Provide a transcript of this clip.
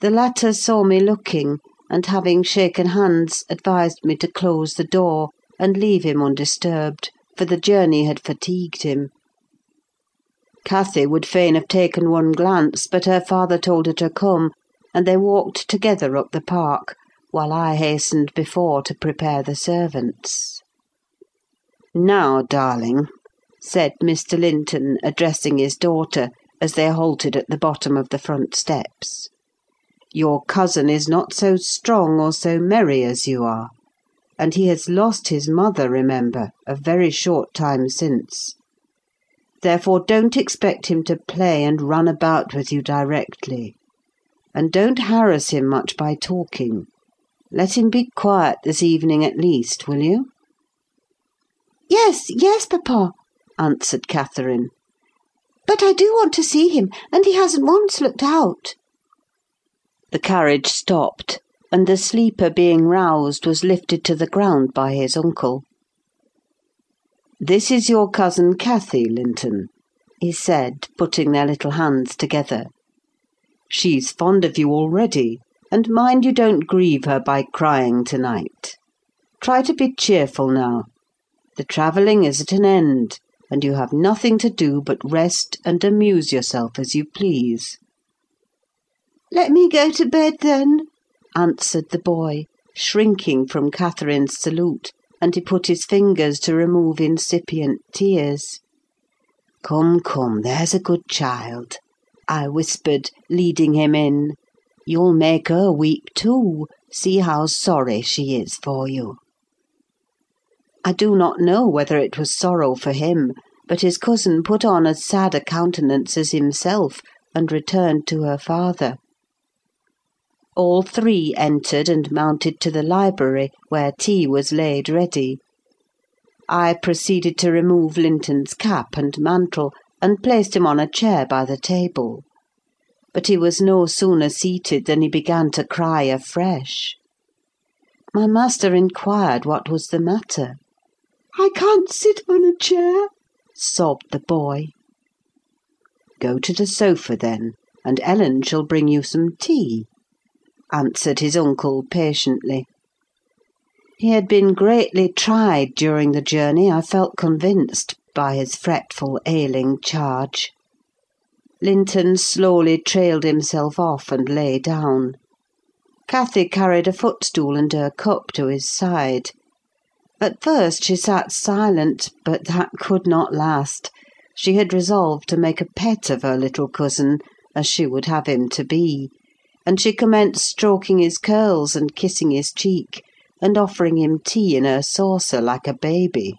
The latter saw me looking, and having shaken hands, advised me to close the door, and leave him undisturbed, for the journey had fatigued him. Cathy would fain have taken one glance, but her father told her to come, and they walked together up the park, while I hastened before to prepare the servants. "Now, darling," said Mr. Linton, addressing his daughter, as they halted at the bottom of the front steps, "your cousin is not so strong or so merry as you are; and he has lost his mother, remember, a very short time since. Therefore don't expect him to play and run about with you directly. And don't harass him much by talking. Let him be quiet this evening at least, will you?" "Yes, yes, papa," answered Catherine. "But I do want to see him, and he hasn't once looked out." The carriage stopped, and the sleeper being roused was lifted to the ground by his uncle. "This is your cousin Cathy, Linton," he said, putting their little hands together. "She's fond of you already, and mind you don't grieve her by crying to night. Try to be cheerful now. The travelling is at an end, and you have nothing to do but rest and amuse yourself as you please." "Let me go to bed, then," answered the boy, shrinking from Catherine's salute and he put his fingers to remove incipient tears. "Come, come, there's a good child," I whispered, leading him in. "You'll make her weep too: see how sorry she is for you." I do not know whether it was sorrow for him, but his cousin put on as sad a countenance as himself, and returned to her father. All three entered and mounted to the library, where tea was laid ready. I proceeded to remove Linton's cap and mantle, and placed him on a chair by the table. But he was no sooner seated than he began to cry afresh. My master inquired what was the matter. "I can't sit on a chair," sobbed the boy. "Go to the sofa, then, and Ellen shall bring you some tea," answered his uncle patiently. He had been greatly tried during the journey, I felt convinced, by his fretful, ailing charge. Linton slowly trailed himself off and lay down. Cathy carried a footstool and her cup to his side. At first she sat silent, but that could not last. She had resolved to make a pet of her little cousin, as she would have him to be and she commenced stroking his curls and kissing his cheek, and offering him tea in her saucer like a baby.